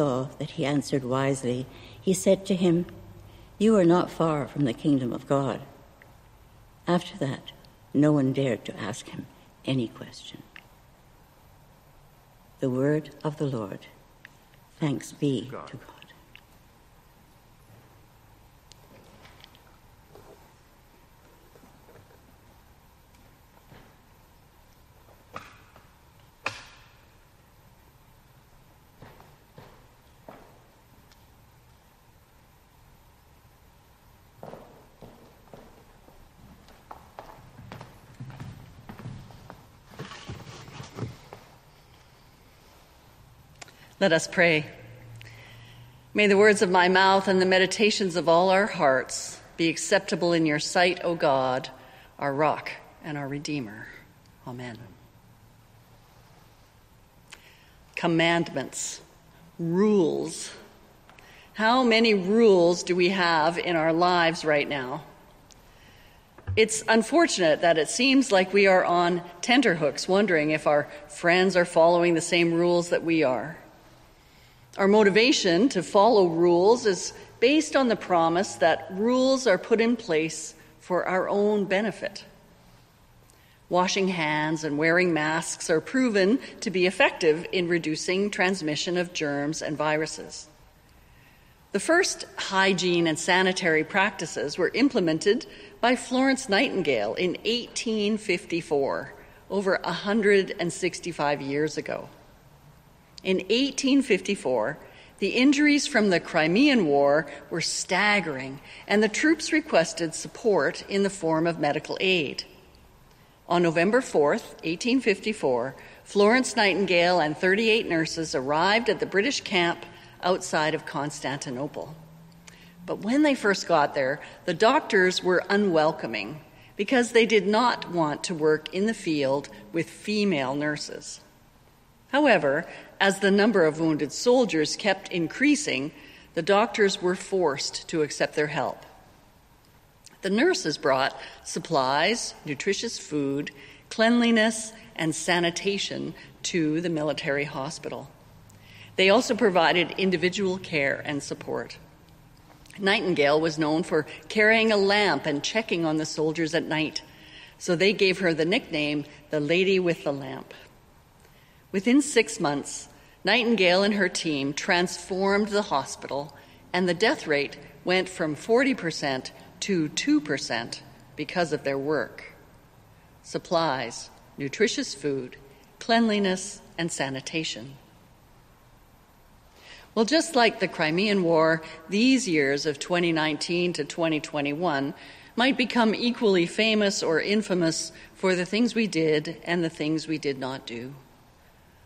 saw that he answered wisely, he said to him, You are not far from the kingdom of God. After that, no one dared to ask him any question. The word of the Lord. Thanks be to God. Let us pray. May the words of my mouth and the meditations of all our hearts be acceptable in your sight, O God, our rock and our Redeemer. Amen. Commandments, rules. How many rules do we have in our lives right now? It's unfortunate that it seems like we are on tenterhooks, wondering if our friends are following the same rules that we are. Our motivation to follow rules is based on the promise that rules are put in place for our own benefit. Washing hands and wearing masks are proven to be effective in reducing transmission of germs and viruses. The first hygiene and sanitary practices were implemented by Florence Nightingale in 1854, over 165 years ago. In 1854, the injuries from the Crimean War were staggering, and the troops requested support in the form of medical aid. On November 4, 1854, Florence Nightingale and 38 nurses arrived at the British camp outside of Constantinople. But when they first got there, the doctors were unwelcoming because they did not want to work in the field with female nurses. However, as the number of wounded soldiers kept increasing, the doctors were forced to accept their help. The nurses brought supplies, nutritious food, cleanliness, and sanitation to the military hospital. They also provided individual care and support. Nightingale was known for carrying a lamp and checking on the soldiers at night, so they gave her the nickname the Lady with the Lamp. Within six months, Nightingale and her team transformed the hospital, and the death rate went from 40% to 2% because of their work. Supplies, nutritious food, cleanliness, and sanitation. Well, just like the Crimean War, these years of 2019 to 2021 might become equally famous or infamous for the things we did and the things we did not do.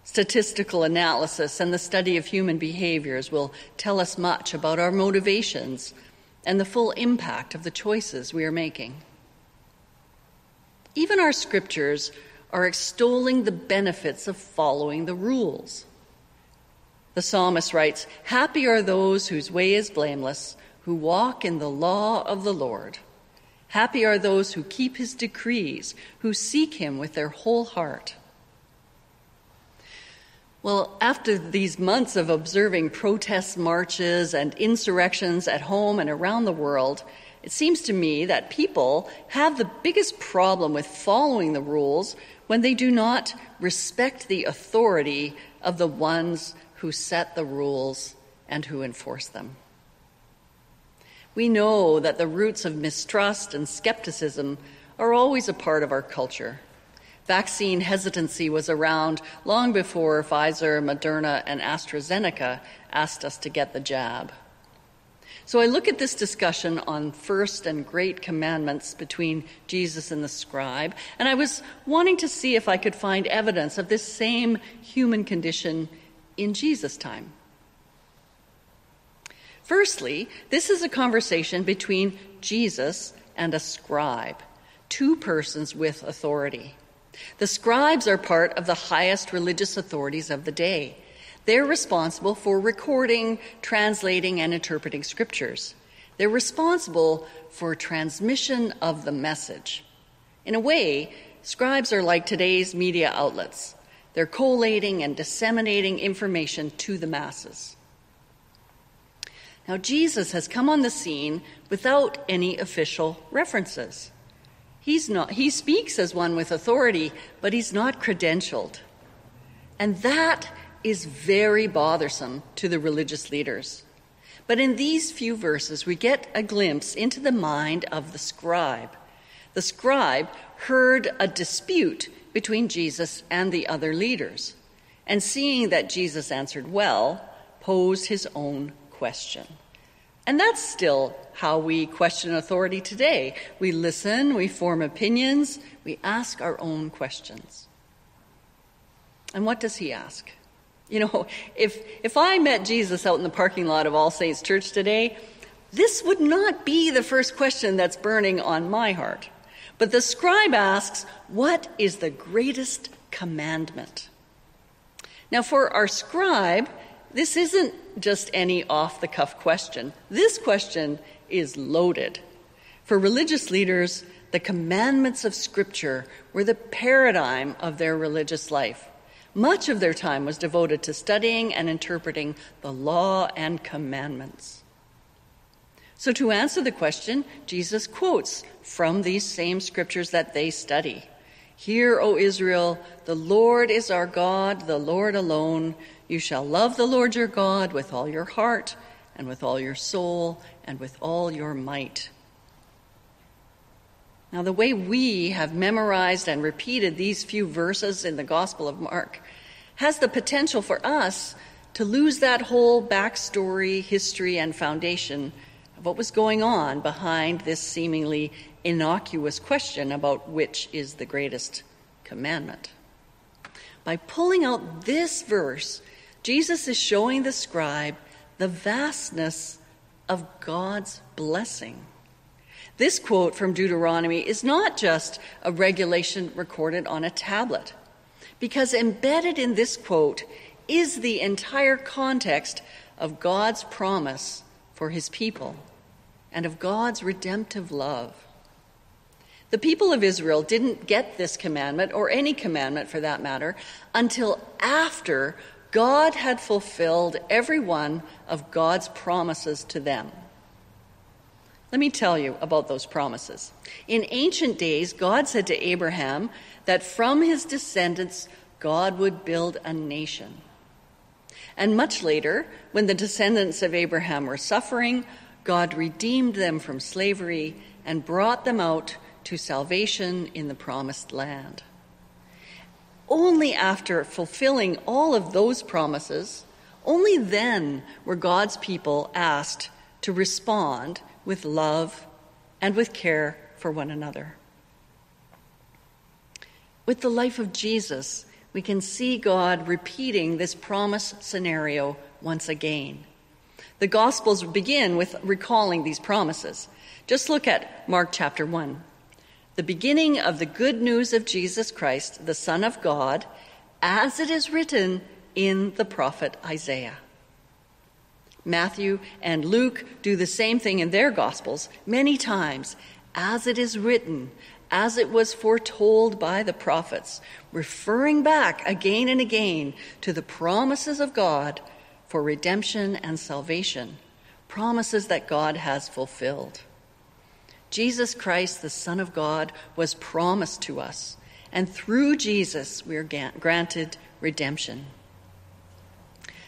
Statistical analysis and the study of human behaviors will tell us much about our motivations and the full impact of the choices we are making. Even our scriptures are extolling the benefits of following the rules. The psalmist writes Happy are those whose way is blameless, who walk in the law of the Lord. Happy are those who keep his decrees, who seek him with their whole heart. Well, after these months of observing protests, marches, and insurrections at home and around the world, it seems to me that people have the biggest problem with following the rules when they do not respect the authority of the ones who set the rules and who enforce them. We know that the roots of mistrust and skepticism are always a part of our culture. Vaccine hesitancy was around long before Pfizer, Moderna, and AstraZeneca asked us to get the jab. So I look at this discussion on first and great commandments between Jesus and the scribe, and I was wanting to see if I could find evidence of this same human condition in Jesus' time. Firstly, this is a conversation between Jesus and a scribe, two persons with authority. The scribes are part of the highest religious authorities of the day. They're responsible for recording, translating, and interpreting scriptures. They're responsible for transmission of the message. In a way, scribes are like today's media outlets. They're collating and disseminating information to the masses. Now, Jesus has come on the scene without any official references. He's not, he speaks as one with authority, but he's not credentialed. And that is very bothersome to the religious leaders. But in these few verses, we get a glimpse into the mind of the scribe. The scribe heard a dispute between Jesus and the other leaders, and seeing that Jesus answered well, posed his own question. And that's still how we question authority today. We listen, we form opinions, we ask our own questions. And what does he ask? You know, if, if I met Jesus out in the parking lot of All Saints Church today, this would not be the first question that's burning on my heart. But the scribe asks, What is the greatest commandment? Now, for our scribe, this isn't just any off the cuff question. This question is loaded. For religious leaders, the commandments of Scripture were the paradigm of their religious life. Much of their time was devoted to studying and interpreting the law and commandments. So, to answer the question, Jesus quotes from these same scriptures that they study. Hear, O Israel, the Lord is our God, the Lord alone. You shall love the Lord your God with all your heart, and with all your soul, and with all your might. Now, the way we have memorized and repeated these few verses in the Gospel of Mark has the potential for us to lose that whole backstory, history, and foundation of what was going on behind this seemingly innocuous question about which is the greatest commandment. By pulling out this verse, Jesus is showing the scribe the vastness of God's blessing. This quote from Deuteronomy is not just a regulation recorded on a tablet, because embedded in this quote is the entire context of God's promise for his people and of God's redemptive love. The people of Israel didn't get this commandment, or any commandment for that matter, until after God had fulfilled every one of God's promises to them. Let me tell you about those promises. In ancient days, God said to Abraham that from his descendants, God would build a nation. And much later, when the descendants of Abraham were suffering, God redeemed them from slavery and brought them out to salvation in the promised land. Only after fulfilling all of those promises, only then were God's people asked to respond with love and with care for one another. With the life of Jesus, we can see God repeating this promise scenario once again. The Gospels begin with recalling these promises. Just look at Mark chapter 1 the beginning of the good news of Jesus Christ, the Son of God, as it is written in the prophet Isaiah. Matthew and Luke do the same thing in their Gospels many times, as it is written, as it was foretold by the prophets, referring back again and again to the promises of God for redemption and salvation, promises that God has fulfilled. Jesus Christ, the Son of God, was promised to us, and through Jesus we are granted redemption.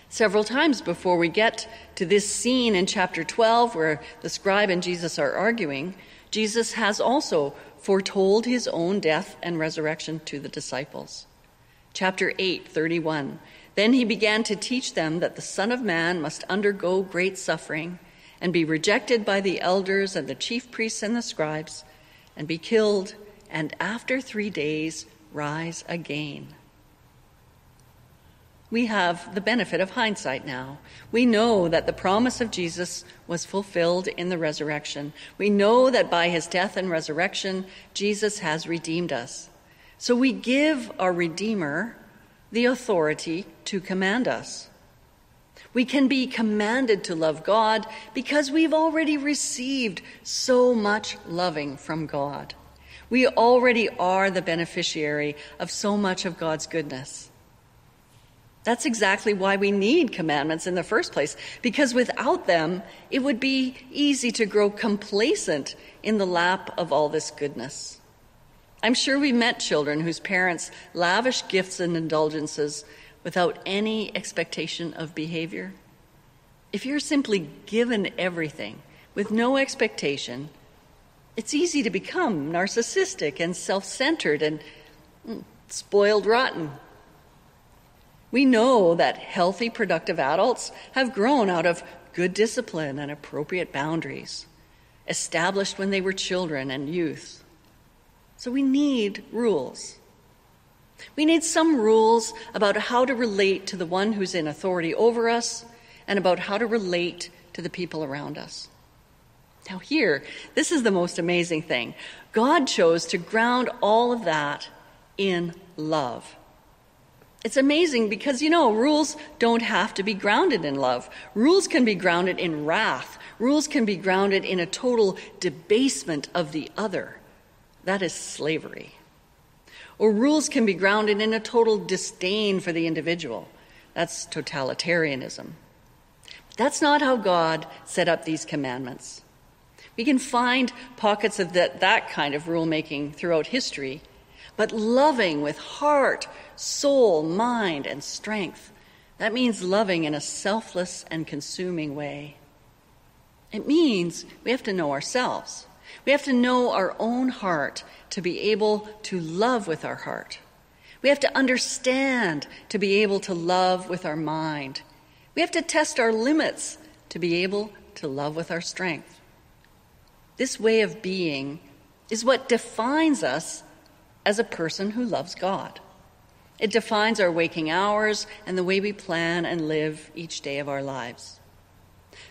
Several times before we get to this scene in chapter 12 where the scribe and Jesus are arguing, Jesus has also foretold his own death and resurrection to the disciples. Chapter 8, 31. Then he began to teach them that the Son of Man must undergo great suffering and be rejected by the elders and the chief priests and the scribes, and be killed, and after three days rise again. We have the benefit of hindsight now. We know that the promise of Jesus was fulfilled in the resurrection. We know that by his death and resurrection, Jesus has redeemed us. So we give our Redeemer the authority to command us. We can be commanded to love God because we've already received so much loving from God. We already are the beneficiary of so much of God's goodness. That's exactly why we need commandments in the first place, because without them, it would be easy to grow complacent in the lap of all this goodness. I'm sure we've met children whose parents lavish gifts and indulgences without any expectation of behavior. If you're simply given everything with no expectation, it's easy to become narcissistic and self centered and mm, spoiled rotten. We know that healthy, productive adults have grown out of good discipline and appropriate boundaries, established when they were children and youth. So we need rules. We need some rules about how to relate to the one who's in authority over us and about how to relate to the people around us. Now, here, this is the most amazing thing. God chose to ground all of that in love. It's amazing because, you know, rules don't have to be grounded in love. Rules can be grounded in wrath. Rules can be grounded in a total debasement of the other. That is slavery. Or rules can be grounded in a total disdain for the individual. That's totalitarianism. That's not how God set up these commandments. We can find pockets of that, that kind of rulemaking throughout history, but loving with heart, soul, mind, and strength. That means loving in a selfless and consuming way. It means we have to know ourselves. We have to know our own heart to be able to love with our heart. We have to understand to be able to love with our mind. We have to test our limits to be able to love with our strength. This way of being is what defines us as a person who loves God. It defines our waking hours and the way we plan and live each day of our lives.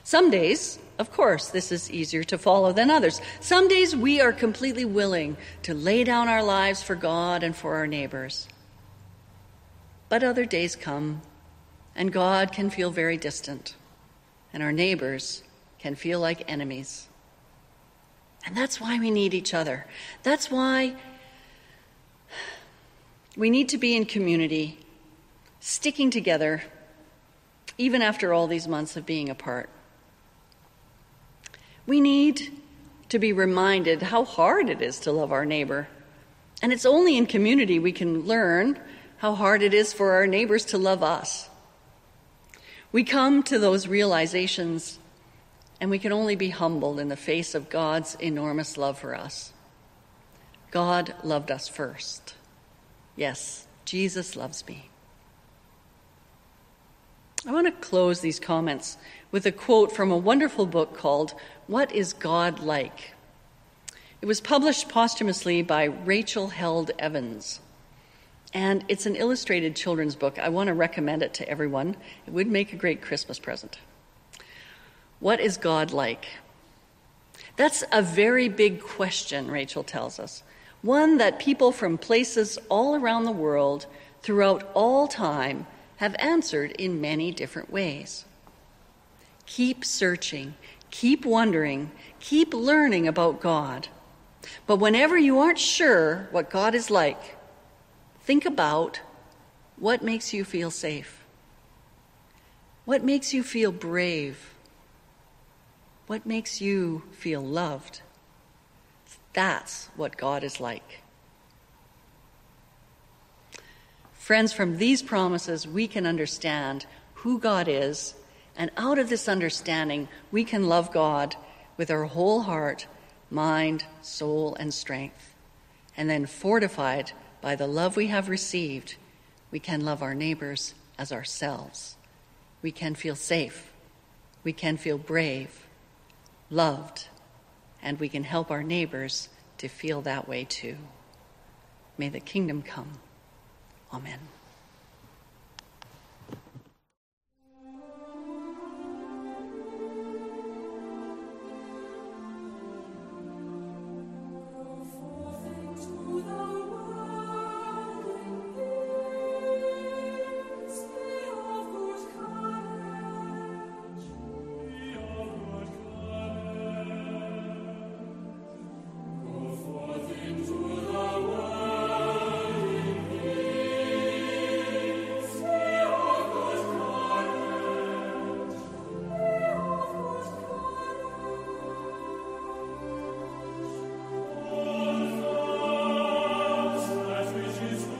Some days, of course, this is easier to follow than others. Some days we are completely willing to lay down our lives for God and for our neighbors. But other days come, and God can feel very distant, and our neighbors can feel like enemies. And that's why we need each other. That's why we need to be in community, sticking together, even after all these months of being apart. We need to be reminded how hard it is to love our neighbor. And it's only in community we can learn how hard it is for our neighbors to love us. We come to those realizations and we can only be humbled in the face of God's enormous love for us. God loved us first. Yes, Jesus loves me. I want to close these comments with a quote from a wonderful book called What is God Like? It was published posthumously by Rachel Held Evans. And it's an illustrated children's book. I want to recommend it to everyone. It would make a great Christmas present. What is God like? That's a very big question, Rachel tells us one that people from places all around the world throughout all time have answered in many different ways. Keep searching, keep wondering, keep learning about God. But whenever you aren't sure what God is like, think about what makes you feel safe. What makes you feel brave? What makes you feel loved? That's what God is like. Friends, from these promises, we can understand who God is, and out of this understanding, we can love God with our whole heart, mind, soul, and strength. And then, fortified by the love we have received, we can love our neighbors as ourselves. We can feel safe. We can feel brave, loved, and we can help our neighbors to feel that way too. May the kingdom come. Amen.